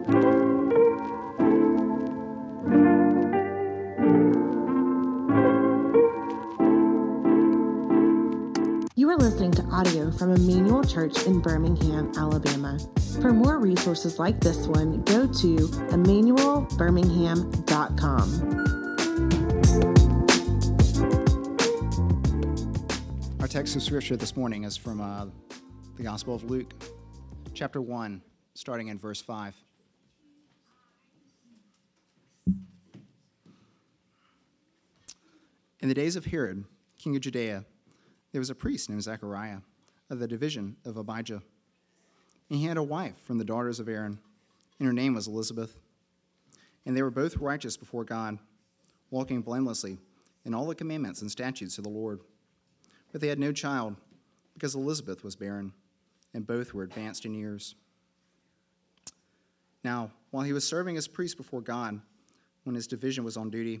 You are listening to audio from Emmanuel Church in Birmingham, Alabama. For more resources like this one, go to emmanuelbirmingham.com. Our text of scripture this morning is from uh, the Gospel of Luke, chapter 1, starting in verse 5. In the days of Herod, king of Judea, there was a priest named Zechariah of the division of Abijah. And he had a wife from the daughters of Aaron, and her name was Elizabeth. And they were both righteous before God, walking blamelessly in all the commandments and statutes of the Lord. But they had no child, because Elizabeth was barren, and both were advanced in years. Now, while he was serving as priest before God, when his division was on duty,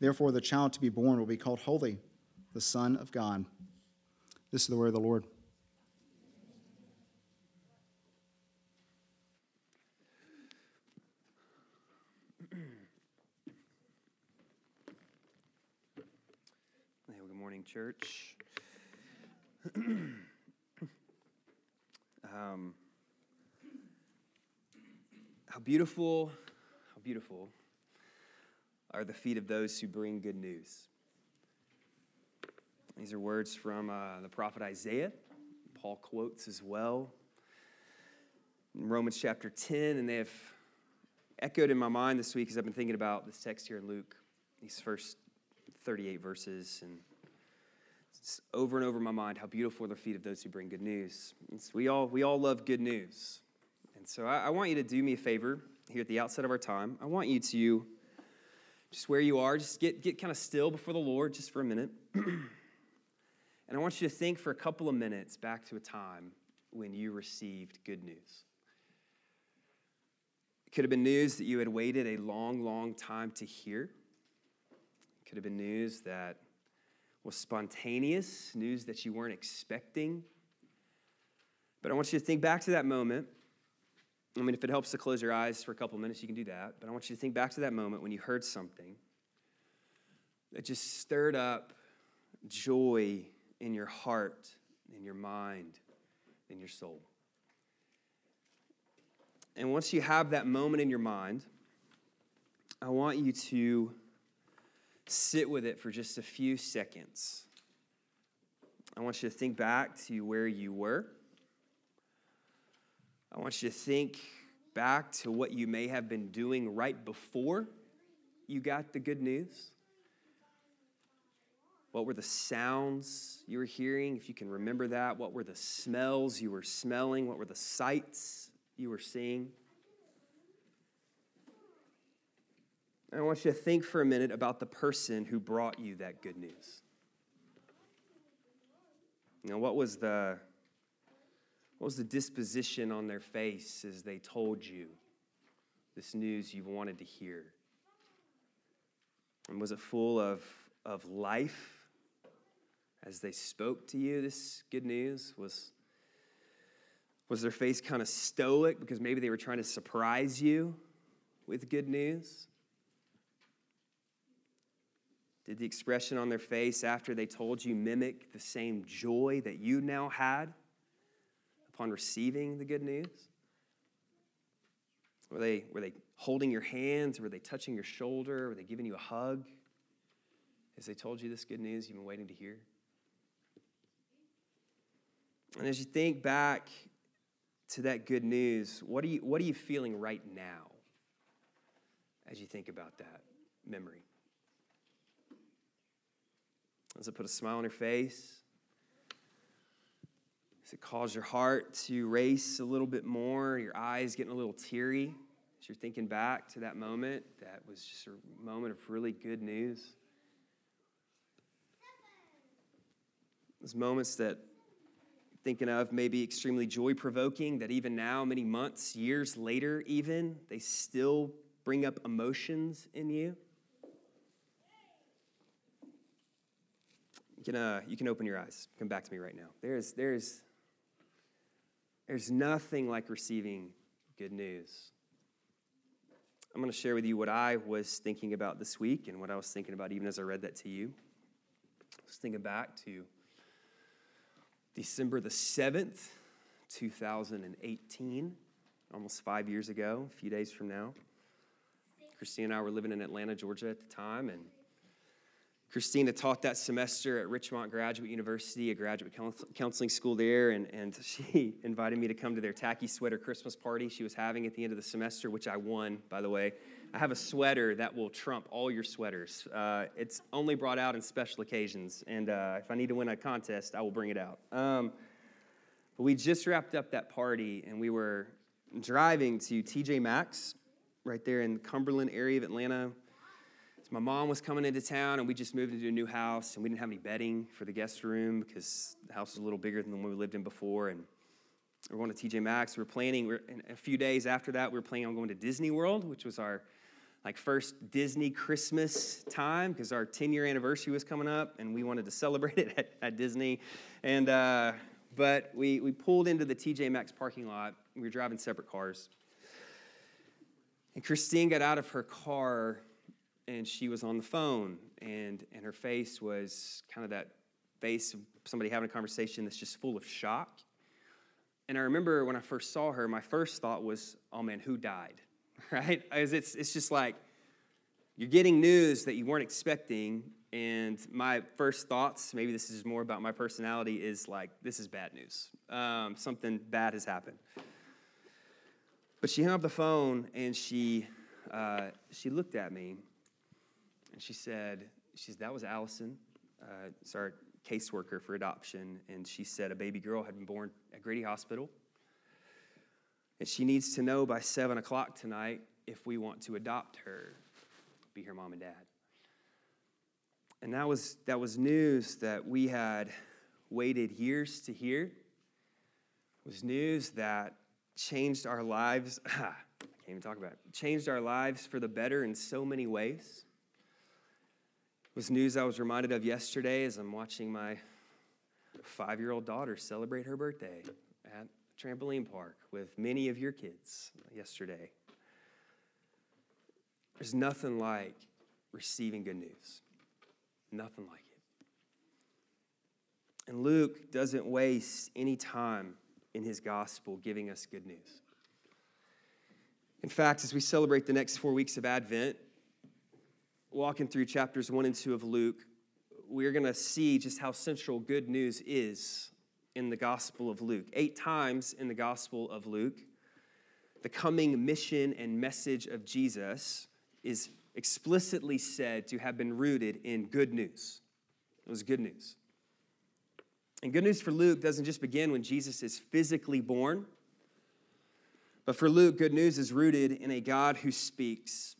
Therefore, the child to be born will be called Holy the Son of God. This is the word of the Lord. Good morning, church. um, how beautiful, how beautiful are the feet of those who bring good news. These are words from uh, the prophet Isaiah. Paul quotes as well. In Romans chapter 10, and they have echoed in my mind this week as I've been thinking about this text here in Luke, these first 38 verses, and it's over and over in my mind how beautiful are the feet of those who bring good news. we, all, we all love good news. And so I, I want you to do me a favor here at the outset of our time. I want you to just where you are, just get, get kind of still before the Lord just for a minute. and I want you to think for a couple of minutes back to a time when you received good news. It could have been news that you had waited a long, long time to hear. It could have been news that was spontaneous, news that you weren't expecting. But I want you to think back to that moment. I mean, if it helps to close your eyes for a couple minutes, you can do that. But I want you to think back to that moment when you heard something that just stirred up joy in your heart, in your mind, in your soul. And once you have that moment in your mind, I want you to sit with it for just a few seconds. I want you to think back to where you were. I want you to think back to what you may have been doing right before you got the good news. What were the sounds you were hearing, if you can remember that? What were the smells you were smelling? What were the sights you were seeing? I want you to think for a minute about the person who brought you that good news. Know, what was the what was the disposition on their face as they told you this news you've wanted to hear? And was it full of, of life as they spoke to you this good news? Was, was their face kind of stoic because maybe they were trying to surprise you with good news? Did the expression on their face after they told you mimic the same joy that you now had upon receiving the good news? Were they, were they holding your hands? Were they touching your shoulder? Were they giving you a hug as they told you this good news you've been waiting to hear? And as you think back to that good news, what are you, what are you feeling right now as you think about that memory? Does it put a smile on your face? Does it cause your heart to race a little bit more? Your eyes getting a little teary as you're thinking back to that moment that was just a moment of really good news? Those moments that thinking of maybe extremely joy provoking, that even now, many months, years later, even, they still bring up emotions in you. You can, uh, you can open your eyes. Come back to me right now. There's, there's, there's nothing like receiving good news. I'm going to share with you what I was thinking about this week and what I was thinking about even as I read that to you. Was thinking back to December the 7th, 2018, almost five years ago, a few days from now. Christine and I were living in Atlanta, Georgia at the time, and Christina taught that semester at Richmond Graduate University, a graduate counseling school there, and, and she invited me to come to their tacky sweater Christmas party she was having at the end of the semester, which I won, by the way. I have a sweater that will trump all your sweaters. Uh, it's only brought out in special occasions, and uh, if I need to win a contest, I will bring it out. Um, but we just wrapped up that party, and we were driving to TJ Maxx right there in the Cumberland area of Atlanta my mom was coming into town, and we just moved into a new house, and we didn't have any bedding for the guest room because the house was a little bigger than the one we lived in before. And we are going to TJ Maxx. We are planning. We are a few days after that, we were planning on going to Disney World, which was our like first Disney Christmas time because our 10 year anniversary was coming up, and we wanted to celebrate it at, at Disney. And uh, but we we pulled into the TJ Maxx parking lot. We were driving separate cars. And Christine got out of her car and she was on the phone and and her face was kind of that face of somebody having a conversation that's just full of shock. And i remember when i first saw her my first thought was oh man who died? Right? As it's, it's just like you're getting news that you weren't expecting and my first thoughts maybe this is more about my personality is like this is bad news. Um, something bad has happened. But she hung up the phone and she uh, she looked at me and she said, she said, that was Allison. Uh, our caseworker for adoption. And she said a baby girl had been born at Grady Hospital. And she needs to know by 7 o'clock tonight if we want to adopt her. be her mom and dad. And that was, that was news that we had waited years to hear. It was news that changed our lives. I can't even talk about it. Changed our lives for the better in so many ways. Was news I was reminded of yesterday as I'm watching my five year old daughter celebrate her birthday at trampoline park with many of your kids yesterday. There's nothing like receiving good news. Nothing like it. And Luke doesn't waste any time in his gospel giving us good news. In fact, as we celebrate the next four weeks of Advent, walking through chapters one and two of Luke, we're going to see just how central good news is in the Gospel of Luke. Eight times in the Gospel of Luke, the coming mission and message of Jesus is explicitly said to have been rooted in good news. It was good news. And good news for Luke doesn't just begin when Jesus is physically born, but for Luke, good news is rooted in a God who speaks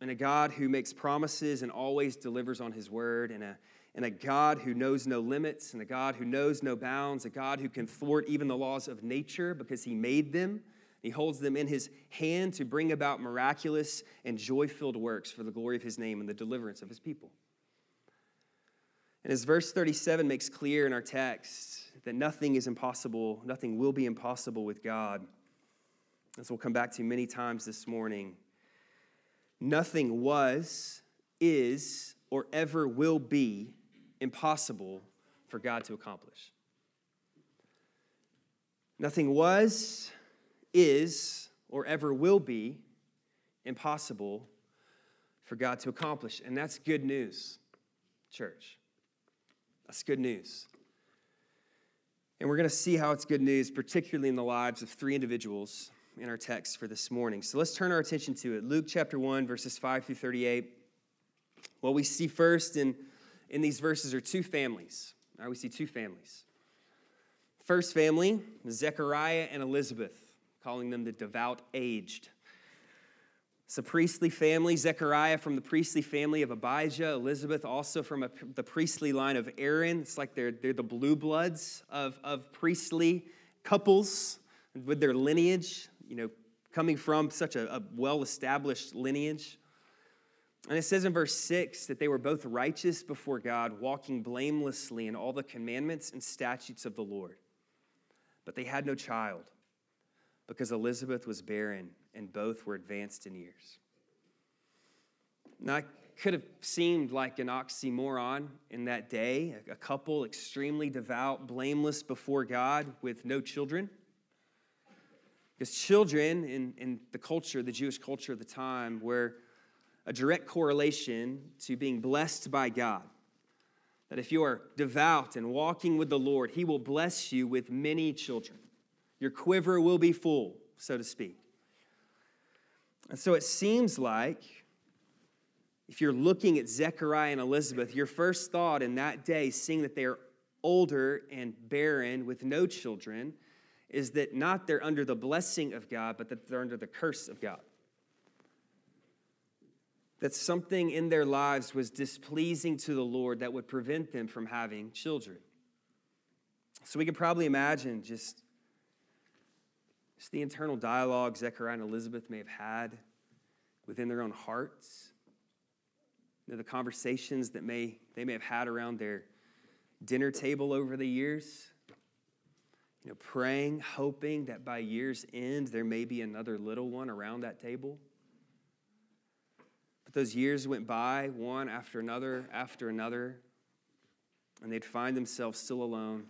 and a God who makes promises and always delivers on his word, and a, and a God who knows no limits, and a God who knows no bounds, a God who can thwart even the laws of nature because he made them. He holds them in his hand to bring about miraculous and joy filled works for the glory of his name and the deliverance of his people. And as verse 37 makes clear in our text, that nothing is impossible, nothing will be impossible with God. As we'll come back to many times this morning, Nothing was, is, or ever will be impossible for God to accomplish. Nothing was, is, or ever will be impossible for God to accomplish. And that's good news, church. That's good news. And we're going to see how it's good news, particularly in the lives of three individuals in our text for this morning. So let's turn our attention to it. Luke chapter 1, verses 5 through 38. What we see first in, in these verses are two families. All right, we see two families. First family, Zechariah and Elizabeth, calling them the devout aged. It's a priestly family. Zechariah from the priestly family of Abijah, Elizabeth also from a, the priestly line of Aaron. It's like they're, they're the blue bloods of, of priestly couples with their lineage you know, coming from such a, a well established lineage. And it says in verse 6 that they were both righteous before God, walking blamelessly in all the commandments and statutes of the Lord. But they had no child because Elizabeth was barren and both were advanced in years. Now, it could have seemed like an oxymoron in that day, a couple extremely devout, blameless before God with no children. Because children in, in the culture, the Jewish culture of the time, were a direct correlation to being blessed by God. That if you are devout and walking with the Lord, He will bless you with many children. Your quiver will be full, so to speak. And so it seems like if you're looking at Zechariah and Elizabeth, your first thought in that day, seeing that they are older and barren with no children, is that not they're under the blessing of God, but that they're under the curse of God. That something in their lives was displeasing to the Lord that would prevent them from having children. So we can probably imagine just, just the internal dialogue Zechariah and Elizabeth may have had within their own hearts. You know, the conversations that may, they may have had around their dinner table over the years you know, praying, hoping that by year's end there may be another little one around that table. But those years went by, one after another after another, and they'd find themselves still alone,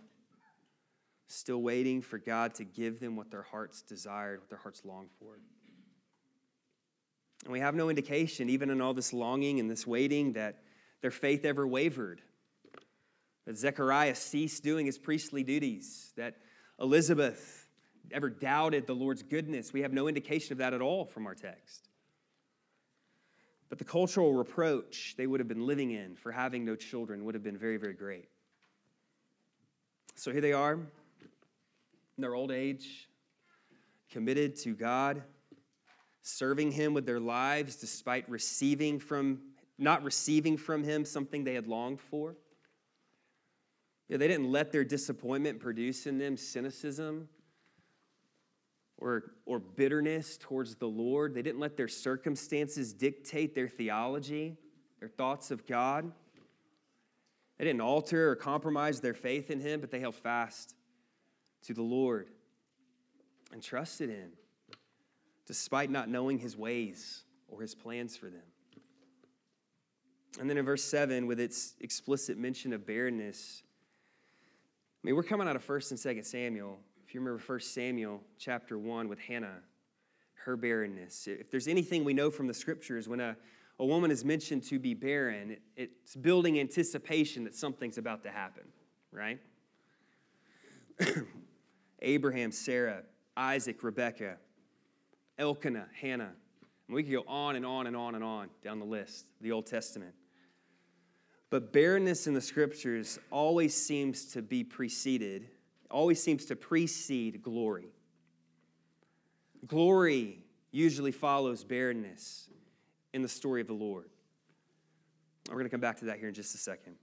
still waiting for God to give them what their hearts desired, what their hearts longed for. And we have no indication, even in all this longing and this waiting, that their faith ever wavered. That Zechariah ceased doing his priestly duties, that Elizabeth ever doubted the Lord's goodness. We have no indication of that at all from our text. But the cultural reproach they would have been living in for having no children would have been very, very great. So here they are, in their old age, committed to God, serving him with their lives despite receiving from not receiving from him something they had longed for. Yeah, they didn't let their disappointment produce in them cynicism or, or bitterness towards the Lord. They didn't let their circumstances dictate their theology, their thoughts of God. They didn't alter or compromise their faith in Him, but they held fast to the Lord and trusted Him despite not knowing His ways or His plans for them. And then in verse 7, with its explicit mention of barrenness, I mean, we're coming out of 1st and 2nd Samuel. If you remember 1 Samuel chapter 1 with Hannah, her barrenness. If there's anything we know from the scriptures, when a, a woman is mentioned to be barren, it, it's building anticipation that something's about to happen, right? Abraham, Sarah, Isaac, Rebecca, Elkanah, Hannah. And we could go on and on and on and on down the list, the Old Testament. But barrenness in the scriptures always seems to be preceded, always seems to precede glory. Glory usually follows barrenness in the story of the Lord. We're going to come back to that here in just a second.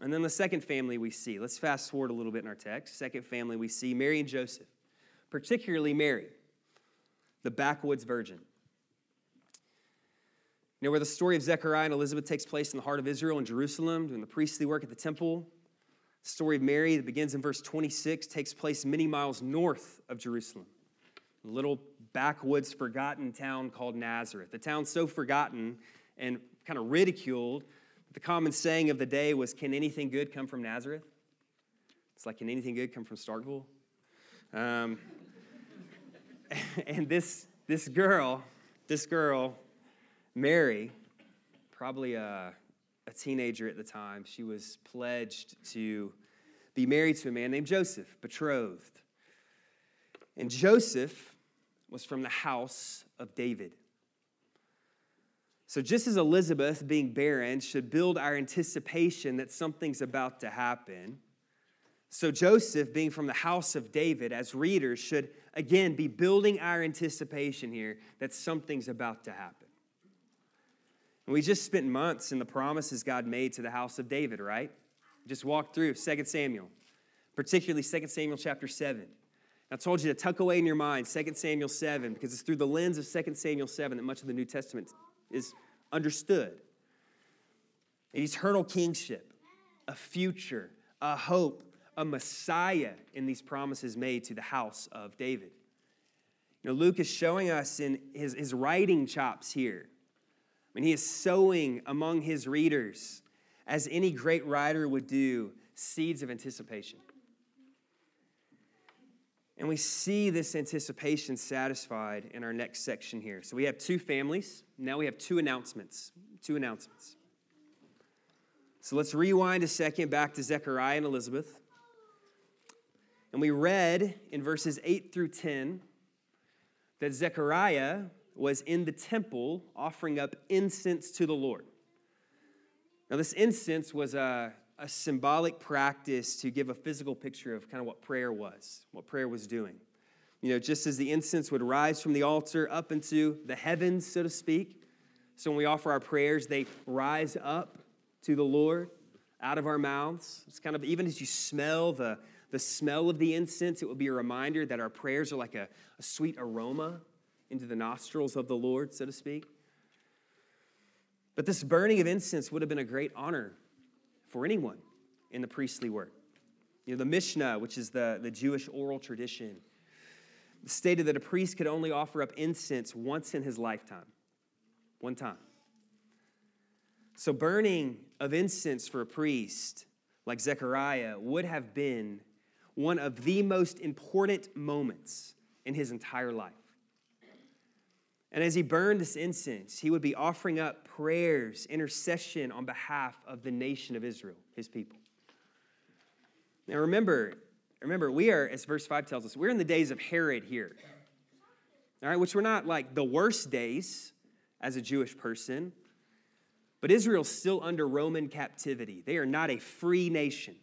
And then the second family we see, let's fast forward a little bit in our text. Second family we see Mary and Joseph, particularly Mary, the backwoods virgin. You know, where the story of Zechariah and Elizabeth takes place in the heart of Israel in Jerusalem, doing the priestly work at the temple. The story of Mary that begins in verse 26 takes place many miles north of Jerusalem, a little backwoods, forgotten town called Nazareth. The town so forgotten and kind of ridiculed that the common saying of the day was, Can anything good come from Nazareth? It's like, Can anything good come from Starkville? Um, and this, this girl, this girl, Mary, probably a, a teenager at the time, she was pledged to be married to a man named Joseph, betrothed. And Joseph was from the house of David. So, just as Elizabeth, being barren, should build our anticipation that something's about to happen, so Joseph, being from the house of David, as readers, should again be building our anticipation here that something's about to happen. And we just spent months in the promises God made to the house of David, right? Just walked through 2 Samuel, particularly 2 Samuel chapter 7. I told you to tuck away in your mind 2 Samuel 7 because it's through the lens of 2 Samuel 7 that much of the New Testament is understood. Eternal kingship, a future, a hope, a Messiah in these promises made to the house of David. You know, Luke is showing us in his, his writing chops here. Mean, he is sowing among his readers, as any great writer would do, seeds of anticipation. And we see this anticipation satisfied in our next section here. So we have two families. Now we have two announcements. Two announcements. So let's rewind a second back to Zechariah and Elizabeth. And we read in verses 8 through 10 that Zechariah was in the temple offering up incense to the Lord. Now, this incense was a a symbolic practice to give a physical picture of kind of what prayer was, what prayer was doing. You know, just as the incense would rise from the altar up into the heavens, so to speak. So when we offer our prayers, they rise up to the Lord out of our mouths. It's kind of, even as you smell the, the smell of the incense, it will be a reminder that our prayers are like a, a sweet aroma into the nostrils of the Lord, so to speak. But this burning of incense would have been a great honor for anyone in the priestly work. You know, the Mishnah, which is the, the Jewish oral tradition, stated that a priest could only offer up incense once in his lifetime. One time. So, burning of incense for a priest like Zechariah would have been one of the most important moments in his entire life. And as he burned this incense, he would be offering up prayers, intercession on behalf of the nation of Israel, his people. Now remember, remember, we are, as verse 5 tells us, we're in the days of Herod here. All right, which were not like the worst days as a Jewish person, but Israel's still under Roman captivity. They are not a free nation.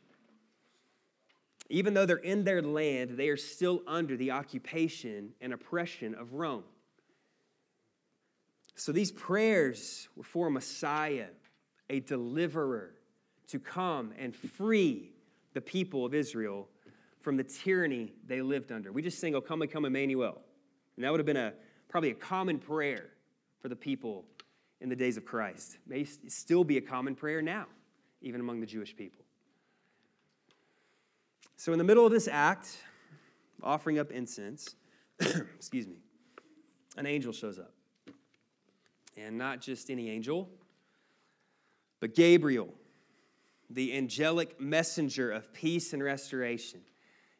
Even though they're in their land, they are still under the occupation and oppression of Rome. So these prayers were for a Messiah, a deliverer, to come and free the people of Israel from the tyranny they lived under. We just sing, Oh, come and come, Emmanuel. And that would have been a, probably a common prayer for the people in the days of Christ. It may still be a common prayer now, even among the Jewish people. So, in the middle of this act, offering up incense, excuse me, an angel shows up. And not just any angel, but Gabriel, the angelic messenger of peace and restoration.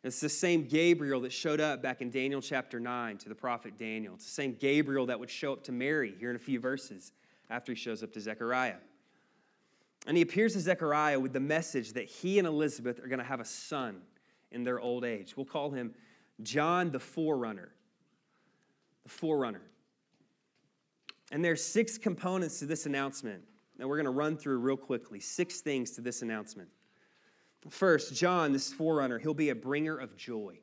It's the same Gabriel that showed up back in Daniel chapter 9 to the prophet Daniel. It's the same Gabriel that would show up to Mary here in a few verses after he shows up to Zechariah. And he appears to Zechariah with the message that he and Elizabeth are going to have a son in their old age. We'll call him John the Forerunner. The Forerunner. And there's six components to this announcement that we're going to run through real quickly. Six things to this announcement. First, John, this forerunner, he'll be a bringer of joy.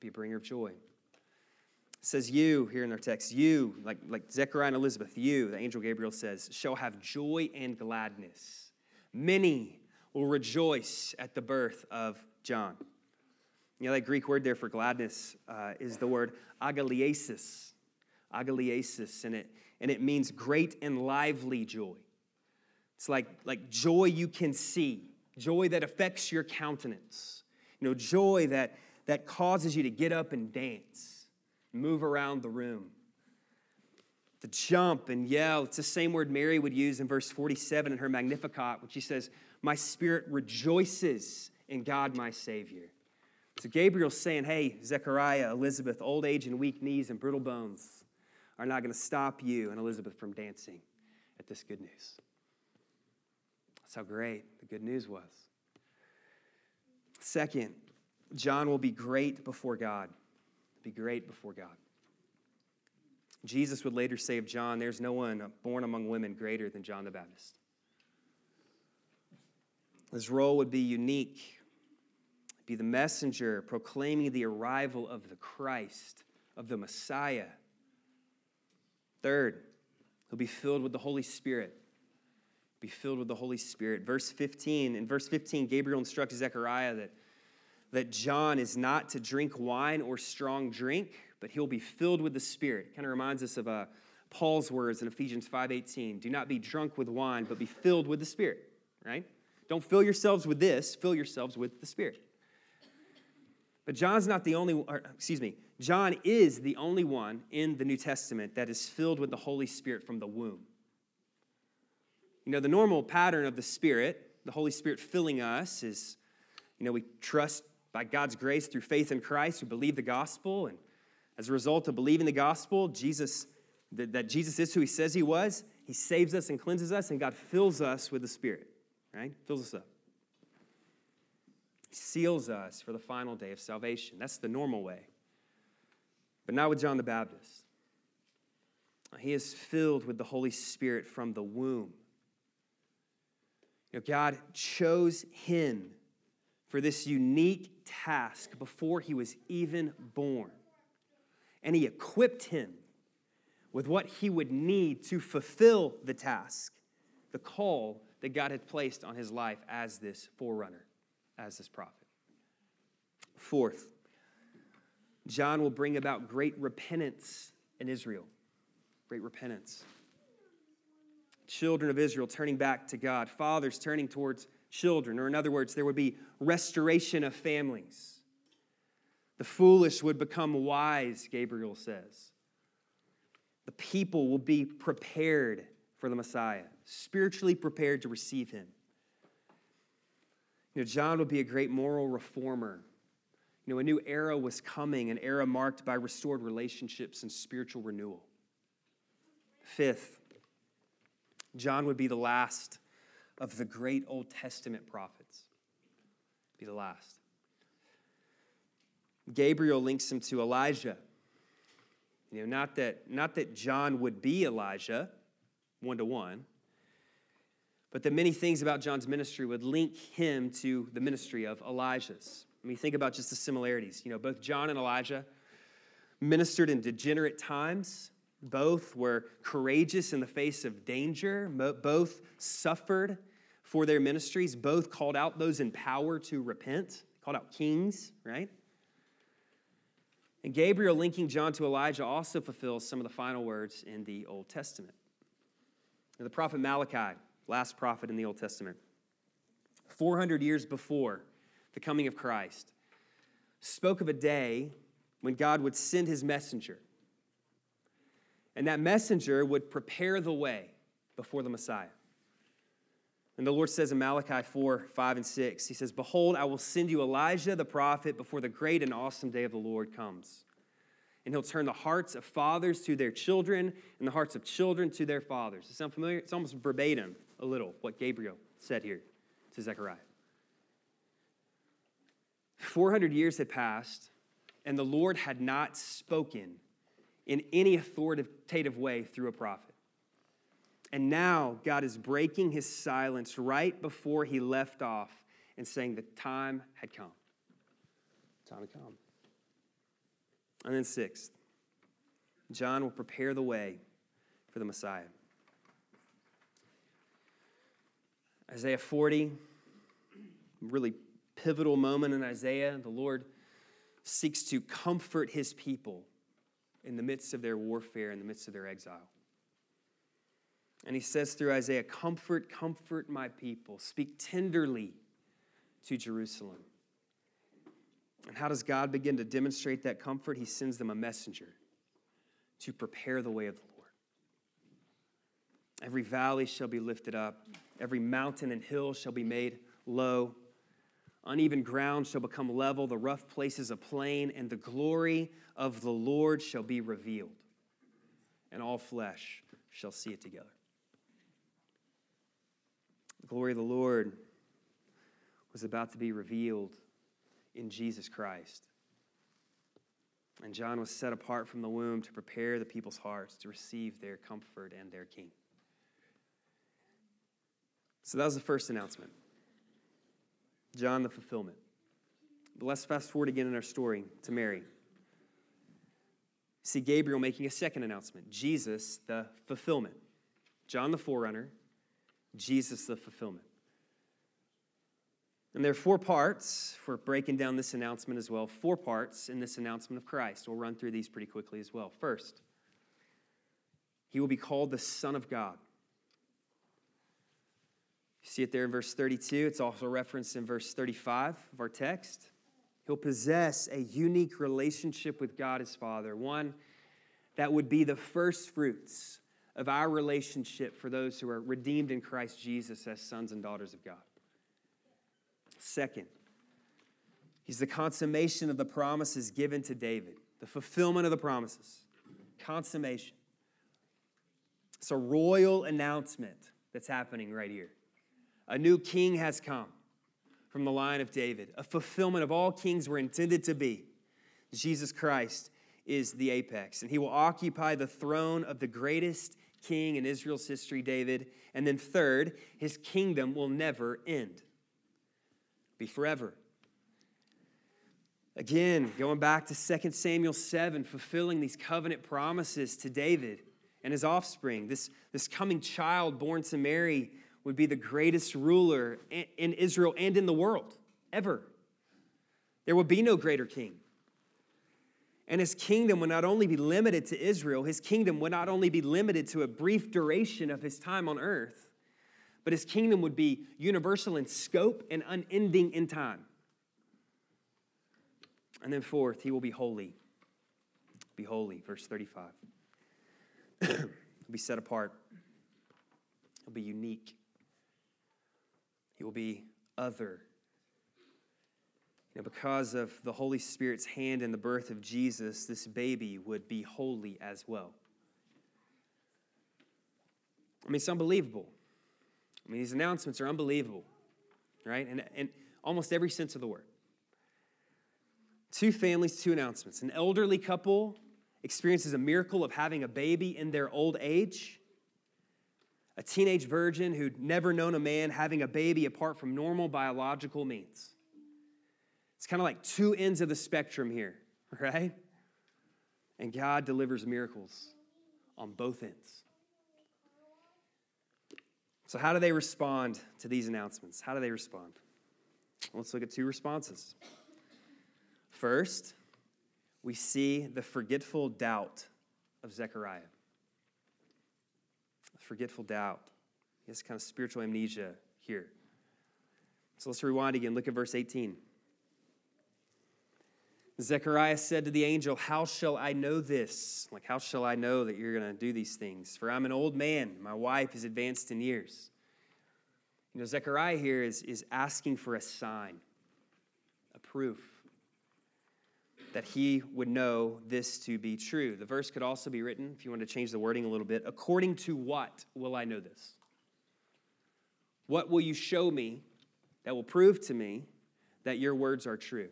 Be a bringer of joy. It says, You, here in our text, you, like, like Zechariah and Elizabeth, you, the angel Gabriel says, shall have joy and gladness. Many will rejoice at the birth of John. You know, that Greek word there for gladness uh, is the word agaliesis. Agaliesis, and it, and it means great and lively joy. It's like, like joy you can see joy that affects your countenance, you know, joy that, that causes you to get up and dance, move around the room, to jump and yell. It's the same word Mary would use in verse 47 in her Magnificat when she says, My spirit rejoices in God my Savior. So Gabriel's saying, Hey, Zechariah, Elizabeth, old age and weak knees and brittle bones are not going to stop you and Elizabeth from dancing at this good news. That's how great the good news was. Second, John will be great before God. Be great before God. Jesus would later say of John, There's no one born among women greater than John the Baptist. His role would be unique, be the messenger proclaiming the arrival of the Christ, of the Messiah. Third, he'll be filled with the Holy Spirit be filled with the Holy Spirit. Verse 15, in verse 15, Gabriel instructs Zechariah that, that John is not to drink wine or strong drink, but he'll be filled with the Spirit. Kind of reminds us of uh, Paul's words in Ephesians 5.18. Do not be drunk with wine, but be filled with the Spirit, right? Don't fill yourselves with this, fill yourselves with the Spirit. But John's not the only, or, excuse me, John is the only one in the New Testament that is filled with the Holy Spirit from the womb. You know, the normal pattern of the Spirit, the Holy Spirit filling us, is, you know, we trust by God's grace through faith in Christ, we believe the gospel, and as a result of believing the gospel, Jesus, that, Jesus is who he says he was, he saves us and cleanses us, and God fills us with the Spirit, right? Fills us up. He seals us for the final day of salvation. That's the normal way. But not with John the Baptist. He is filled with the Holy Spirit from the womb. You know, God chose him for this unique task before he was even born. And he equipped him with what he would need to fulfill the task, the call that God had placed on his life as this forerunner, as this prophet. Fourth, John will bring about great repentance in Israel. Great repentance children of Israel turning back to God, fathers turning towards children, or in other words, there would be restoration of families. The foolish would become wise, Gabriel says. The people will be prepared for the Messiah, spiritually prepared to receive him. You know, John would be a great moral reformer. You know, a new era was coming, an era marked by restored relationships and spiritual renewal. Fifth, John would be the last of the great Old Testament prophets. Be the last. Gabriel links him to Elijah. You know, not that, not that John would be Elijah, one to one, but that many things about John's ministry would link him to the ministry of Elijah's. I mean, think about just the similarities. You know, both John and Elijah ministered in degenerate times Both were courageous in the face of danger. Both suffered for their ministries. Both called out those in power to repent, called out kings, right? And Gabriel linking John to Elijah also fulfills some of the final words in the Old Testament. The prophet Malachi, last prophet in the Old Testament, 400 years before the coming of Christ, spoke of a day when God would send his messenger. And that messenger would prepare the way before the Messiah. And the Lord says in Malachi 4 5 and 6, He says, Behold, I will send you Elijah the prophet before the great and awesome day of the Lord comes. And he'll turn the hearts of fathers to their children and the hearts of children to their fathers. Does it sound familiar? It's almost verbatim, a little, what Gabriel said here to Zechariah. 400 years had passed, and the Lord had not spoken in any authoritative way through a prophet. And now God is breaking his silence right before he left off and saying the time had come. Time had come. And then, sixth, John will prepare the way for the Messiah. Isaiah 40, really pivotal moment in Isaiah. The Lord seeks to comfort his people in the midst of their warfare, in the midst of their exile. And he says through Isaiah, Comfort, comfort my people. Speak tenderly to Jerusalem. And how does God begin to demonstrate that comfort? He sends them a messenger to prepare the way of the Lord. Every valley shall be lifted up, every mountain and hill shall be made low. Uneven ground shall become level, the rough places a plain, and the glory of the Lord shall be revealed, and all flesh shall see it together. The glory of the Lord was about to be revealed in Jesus Christ. And John was set apart from the womb to prepare the people's hearts to receive their comfort and their king. So that was the first announcement. John the fulfillment. But let's fast forward again in our story to Mary. See Gabriel making a second announcement Jesus the fulfillment. John the forerunner, Jesus the fulfillment. And there are four parts for breaking down this announcement as well. Four parts in this announcement of Christ. We'll run through these pretty quickly as well. First, he will be called the Son of God. See it there in verse 32. It's also referenced in verse 35 of our text. He'll possess a unique relationship with God his Father, one that would be the first fruits of our relationship for those who are redeemed in Christ Jesus as sons and daughters of God. Second, he's the consummation of the promises given to David, the fulfillment of the promises. Consummation. It's a royal announcement that's happening right here. A new king has come from the line of David, a fulfillment of all kings were intended to be. Jesus Christ is the apex, and he will occupy the throne of the greatest king in Israel's history, David. And then, third, his kingdom will never end, be forever. Again, going back to 2 Samuel 7, fulfilling these covenant promises to David and his offspring, this, this coming child born to Mary would be the greatest ruler in Israel and in the world ever. There would be no greater king. And his kingdom would not only be limited to Israel, his kingdom would not only be limited to a brief duration of his time on earth, but his kingdom would be universal in scope and unending in time. And then, fourth, he will be holy. Be holy, verse 35. He'll be set apart, he'll be unique. He will be other. You know, because of the Holy Spirit's hand in the birth of Jesus, this baby would be holy as well. I mean, it's unbelievable. I mean, these announcements are unbelievable, right? And in almost every sense of the word. Two families, two announcements. An elderly couple experiences a miracle of having a baby in their old age a teenage virgin who'd never known a man having a baby apart from normal biological means. It's kind of like two ends of the spectrum here, right? And God delivers miracles on both ends. So, how do they respond to these announcements? How do they respond? Let's look at two responses. First, we see the forgetful doubt of Zechariah. Forgetful doubt. He has kind of spiritual amnesia here. So let's rewind again. Look at verse 18. Zechariah said to the angel, How shall I know this? Like, how shall I know that you're going to do these things? For I'm an old man. My wife is advanced in years. You know, Zechariah here is, is asking for a sign, a proof that he would know this to be true. The verse could also be written, if you want to change the wording a little bit, according to what will I know this? What will you show me that will prove to me that your words are true?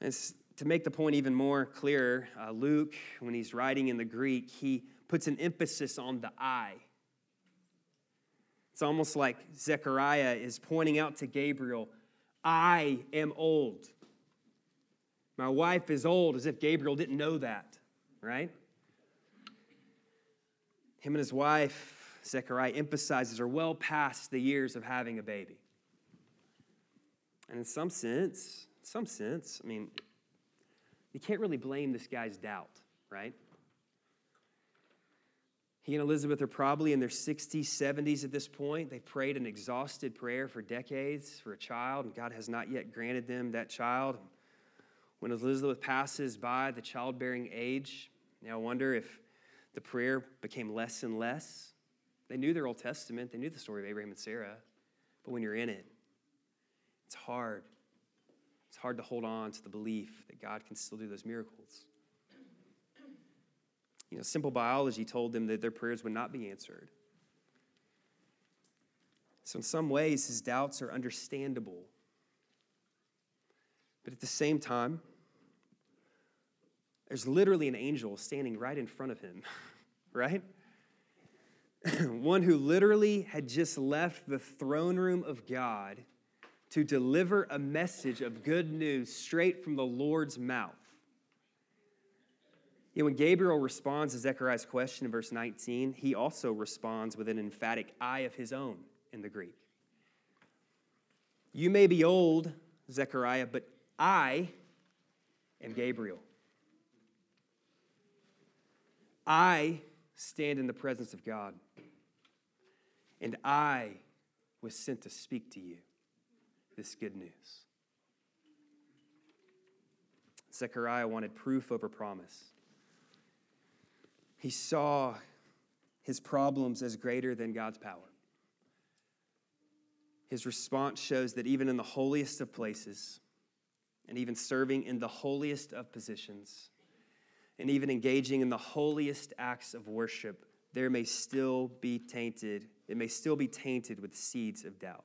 And to make the point even more clear, uh, Luke, when he's writing in the Greek, he puts an emphasis on the I. It's almost like Zechariah is pointing out to Gabriel, I am old. My wife is old, as if Gabriel didn't know that, right? Him and his wife, Zechariah, emphasizes are well past the years of having a baby. And in some sense, in some sense, I mean, you can't really blame this guy's doubt, right? He and Elizabeth are probably in their 60s, 70s at this point. They've prayed an exhausted prayer for decades for a child, and God has not yet granted them that child. When Elizabeth passes by the childbearing age, now I wonder if the prayer became less and less. They knew their Old Testament, they knew the story of Abraham and Sarah, but when you're in it, it's hard. It's hard to hold on to the belief that God can still do those miracles. You know, simple biology told them that their prayers would not be answered. So, in some ways, his doubts are understandable. But at the same time, there's literally an angel standing right in front of him, right? One who literally had just left the throne room of God to deliver a message of good news straight from the Lord's mouth. You know, when Gabriel responds to Zechariah's question in verse 19, he also responds with an emphatic I of his own in the Greek. You may be old, Zechariah, but I am Gabriel. I stand in the presence of God, and I was sent to speak to you this good news. Zechariah wanted proof over promise. He saw his problems as greater than God's power. His response shows that even in the holiest of places, and even serving in the holiest of positions, and even engaging in the holiest acts of worship, there may still be tainted, it may still be tainted with seeds of doubt.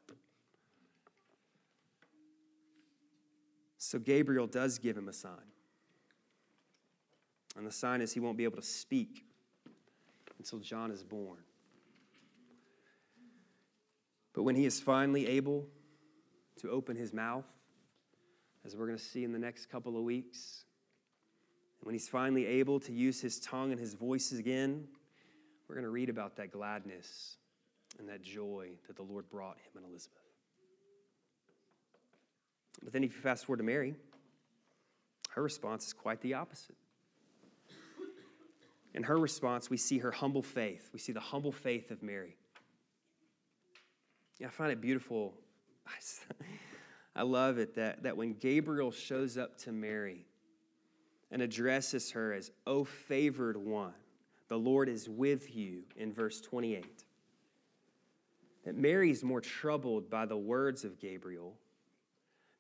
So Gabriel does give him a sign. And the sign is he won't be able to speak until John is born. But when he is finally able to open his mouth, as we're going to see in the next couple of weeks, and when he's finally able to use his tongue and his voice again, we're going to read about that gladness and that joy that the Lord brought him and Elizabeth. But then if you fast forward to Mary, her response is quite the opposite. In her response, we see her humble faith. We see the humble faith of Mary. Yeah, I find it beautiful. I love it that, that when Gabriel shows up to Mary, and addresses her as, O favored one, the Lord is with you, in verse 28. That Mary's more troubled by the words of Gabriel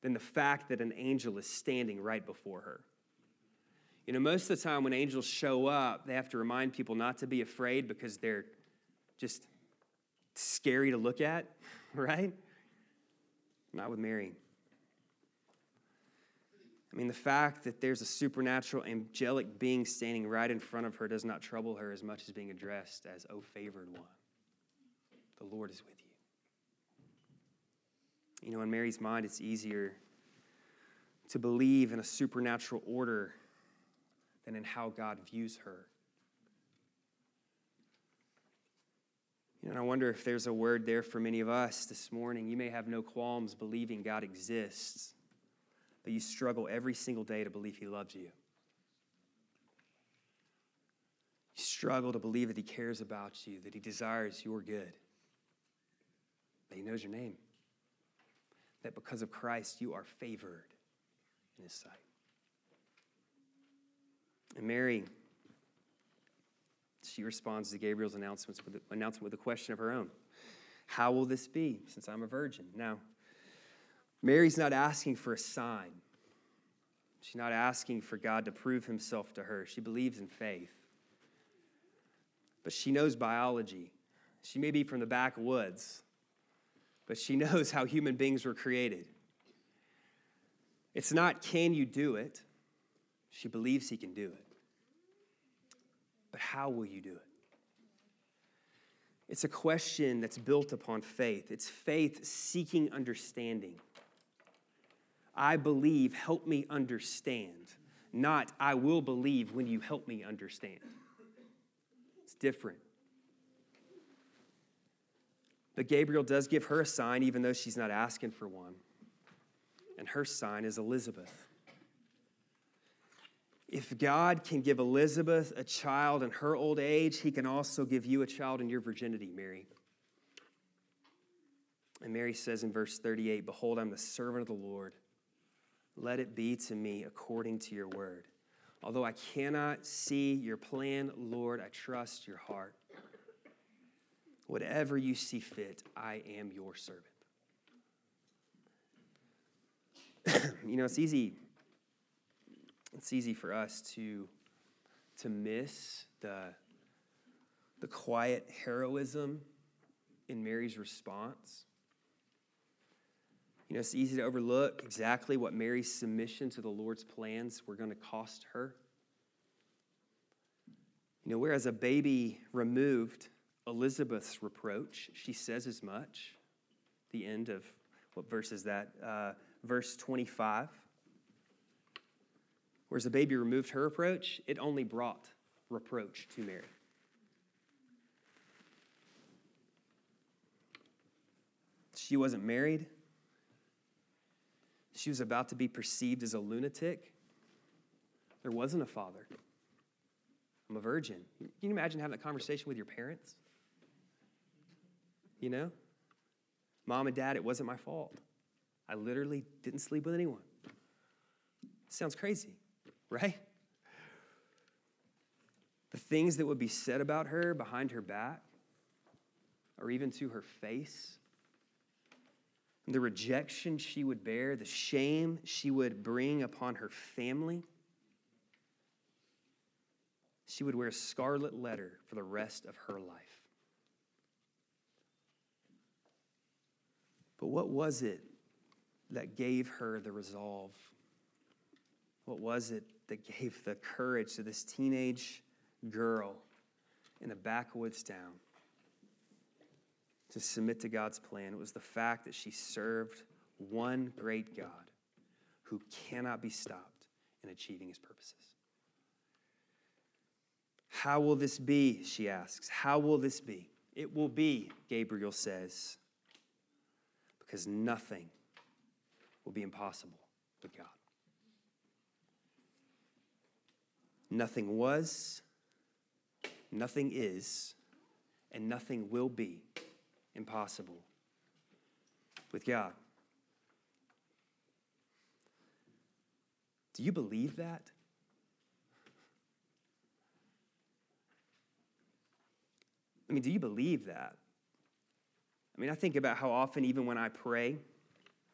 than the fact that an angel is standing right before her. You know, most of the time when angels show up, they have to remind people not to be afraid because they're just scary to look at, right? Not with Mary. I mean, the fact that there's a supernatural, angelic being standing right in front of her does not trouble her as much as being addressed as, O favored one. The Lord is with you. You know, in Mary's mind, it's easier to believe in a supernatural order than in how God views her. You know, and I wonder if there's a word there for many of us this morning. You may have no qualms believing God exists but you struggle every single day to believe He loves you. You struggle to believe that He cares about you, that He desires your good, that He knows your name, that because of Christ you are favored in His sight. And Mary, she responds to Gabriel's announcements with, announcement with a question of her own How will this be since I'm a virgin? Now, Mary's not asking for a sign. She's not asking for God to prove himself to her. She believes in faith. But she knows biology. She may be from the backwoods, but she knows how human beings were created. It's not, can you do it? She believes he can do it. But how will you do it? It's a question that's built upon faith. It's faith seeking understanding. I believe, help me understand. Not, I will believe when you help me understand. It's different. But Gabriel does give her a sign, even though she's not asking for one. And her sign is Elizabeth. If God can give Elizabeth a child in her old age, he can also give you a child in your virginity, Mary. And Mary says in verse 38 Behold, I'm the servant of the Lord. Let it be to me according to your word. Although I cannot see your plan, Lord, I trust your heart. Whatever you see fit, I am your servant. you know, it's easy it's easy for us to, to miss the, the quiet heroism in Mary's response. You know, it's easy to overlook exactly what Mary's submission to the Lord's plans were going to cost her. You know, whereas a baby removed Elizabeth's reproach, she says as much. The end of what verse is that? Uh, verse 25. Whereas the baby removed her reproach, it only brought reproach to Mary. She wasn't married. She was about to be perceived as a lunatic. There wasn't a father. I'm a virgin. Can you imagine having that conversation with your parents? You know? Mom and dad, it wasn't my fault. I literally didn't sleep with anyone. Sounds crazy right? The things that would be said about her behind her back, or even to her face, the rejection she would bear, the shame she would bring upon her family. She would wear a scarlet letter for the rest of her life. But what was it that gave her the resolve? What was it that gave the courage to this teenage girl in a backwoods town to submit to God's plan. It was the fact that she served one great God who cannot be stopped in achieving his purposes. How will this be? She asks. How will this be? It will be, Gabriel says, because nothing will be impossible with God. Nothing was, nothing is, and nothing will be impossible with God. Do you believe that? I mean, do you believe that? I mean, I think about how often, even when I pray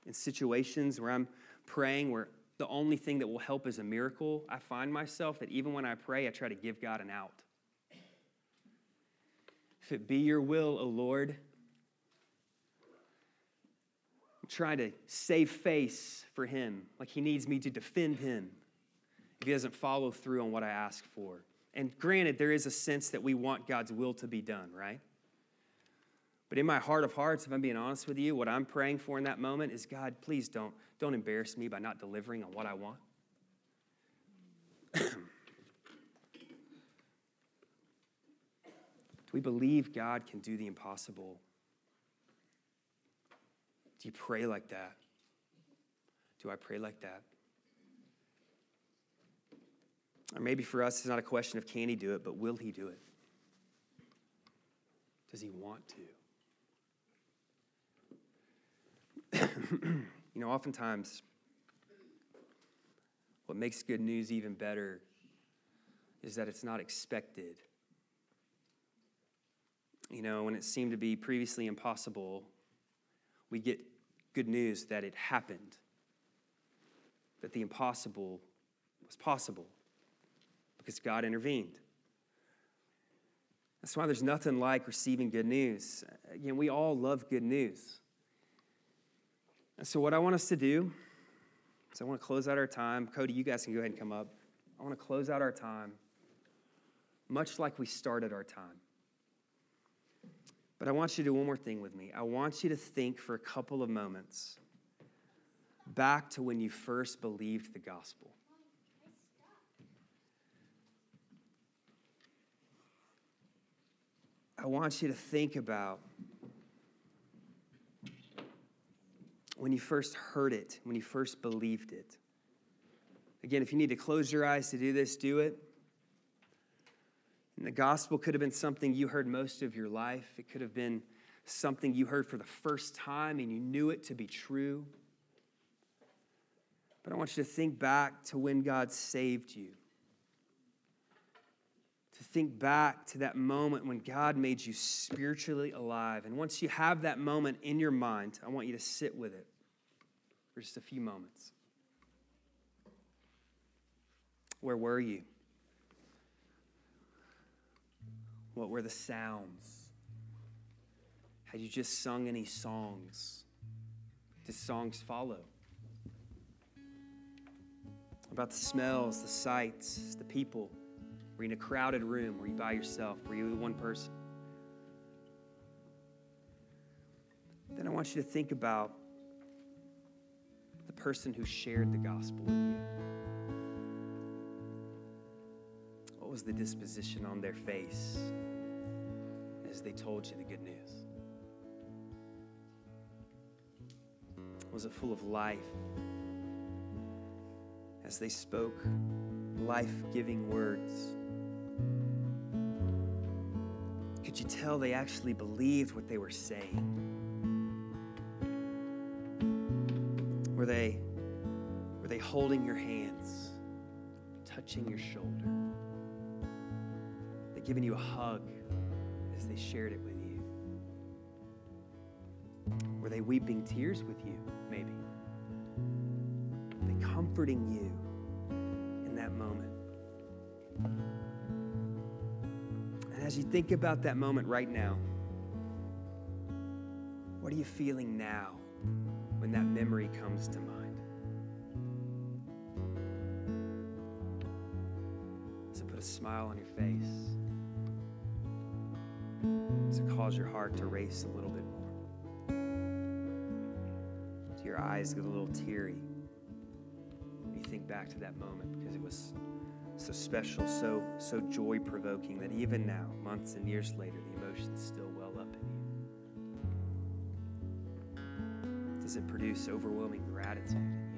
in situations where I'm praying where the only thing that will help is a miracle, I find myself that even when I pray, I try to give God an out. If it be your will, O Lord, Trying to save face for him, like he needs me to defend him if he doesn't follow through on what I ask for. And granted, there is a sense that we want God's will to be done, right? But in my heart of hearts, if I'm being honest with you, what I'm praying for in that moment is God, please don't, don't embarrass me by not delivering on what I want. Do we believe God can do the impossible? Do you pray like that? Do I pray like that? Or maybe for us, it's not a question of can he do it, but will he do it? Does he want to? you know, oftentimes, what makes good news even better is that it's not expected. You know, when it seemed to be previously impossible, we get good news that it happened, that the impossible was possible because God intervened. That's why there's nothing like receiving good news. Again, we all love good news. And so, what I want us to do is I want to close out our time. Cody, you guys can go ahead and come up. I want to close out our time much like we started our time. But I want you to do one more thing with me. I want you to think for a couple of moments back to when you first believed the gospel. I want you to think about when you first heard it, when you first believed it. Again, if you need to close your eyes to do this, do it. And the gospel could have been something you heard most of your life. It could have been something you heard for the first time and you knew it to be true. But I want you to think back to when God saved you to think back to that moment when God made you spiritually alive. And once you have that moment in your mind, I want you to sit with it for just a few moments. Where were you? What were the sounds? Had you just sung any songs? Did songs follow? About the smells, the sights, the people? Were you in a crowded room? Were you by yourself? Were you one person? Then I want you to think about the person who shared the gospel with you. What was the disposition on their face as they told you the good news? Was it full of life as they spoke life giving words? Could you tell they actually believed what they were saying? Were they, were they holding your hands, touching your shoulder? They giving you a hug as they shared it with you? Were they weeping tears with you, maybe? Were they comforting you in that moment? And as you think about that moment right now, what are you feeling now when that memory comes to mind? Does it put a smile on your face? It cause your heart to race a little bit more? Do your eyes get a little teary you think back to that moment because it was so special, so so joy provoking that even now, months and years later, the emotions still well up in you? Does it produce overwhelming gratitude in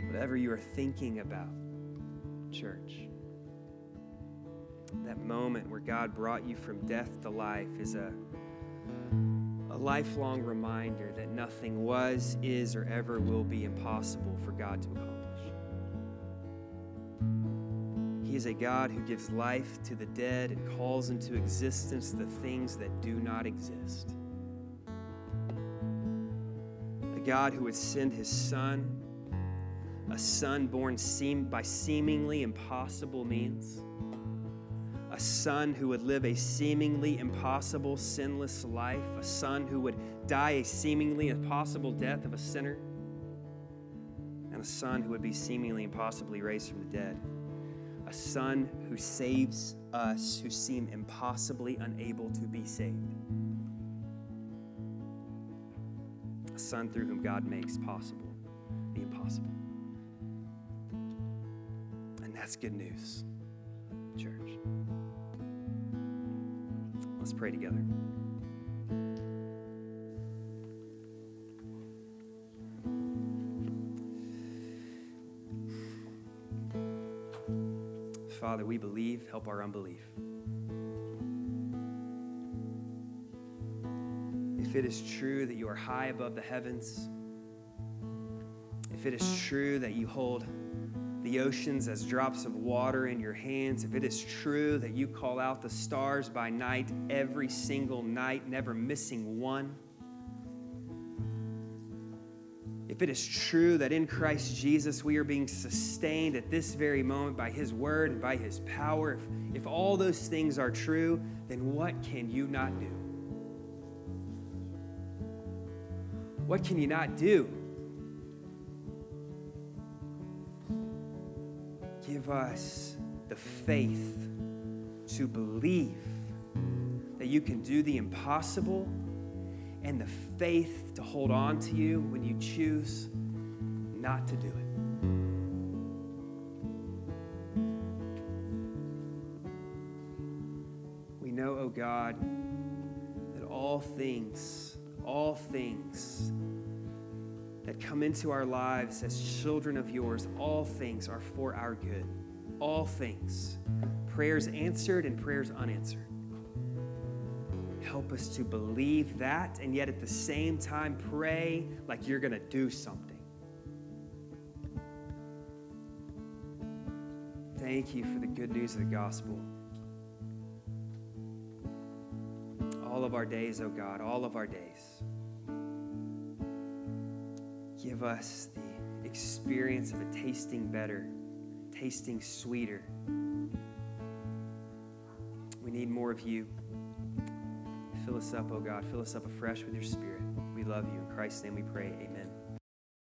you? Whatever you are thinking about, church, that moment where God brought you from death to life is a a lifelong reminder that nothing was, is, or ever will be impossible for God to accomplish. He is a God who gives life to the dead and calls into existence the things that do not exist. A God who would send his Son, a Son born seem, by seemingly impossible means a son who would live a seemingly impossible, sinless life, a son who would die a seemingly impossible death of a sinner, and a son who would be seemingly impossibly raised from the dead. A son who saves us who seem impossibly unable to be saved. A son through whom God makes possible the impossible. That's good news, church. Let's pray together. Father, we believe, help our unbelief. If it is true that you are high above the heavens, if it is true that you hold oceans as drops of water in your hands, if it is true that you call out the stars by night every single night, never missing one, if it is true that in Christ Jesus we are being sustained at this very moment by His word and by His power, if, if all those things are true, then what can you not do? What can you not do? Give us the faith to believe that you can do the impossible and the faith to hold on to you when you choose not to do it. We know, oh God, that all things, all things that come into our lives as children of yours, all things are for our good. All things. Prayers answered and prayers unanswered. Help us to believe that and yet at the same time pray like you're going to do something. Thank you for the good news of the gospel. All of our days, oh God, all of our days. Give us the experience of a tasting better, tasting sweeter. We need more of you. Fill us up, oh God. Fill us up afresh with your spirit. We love you. In Christ's name we pray. Amen.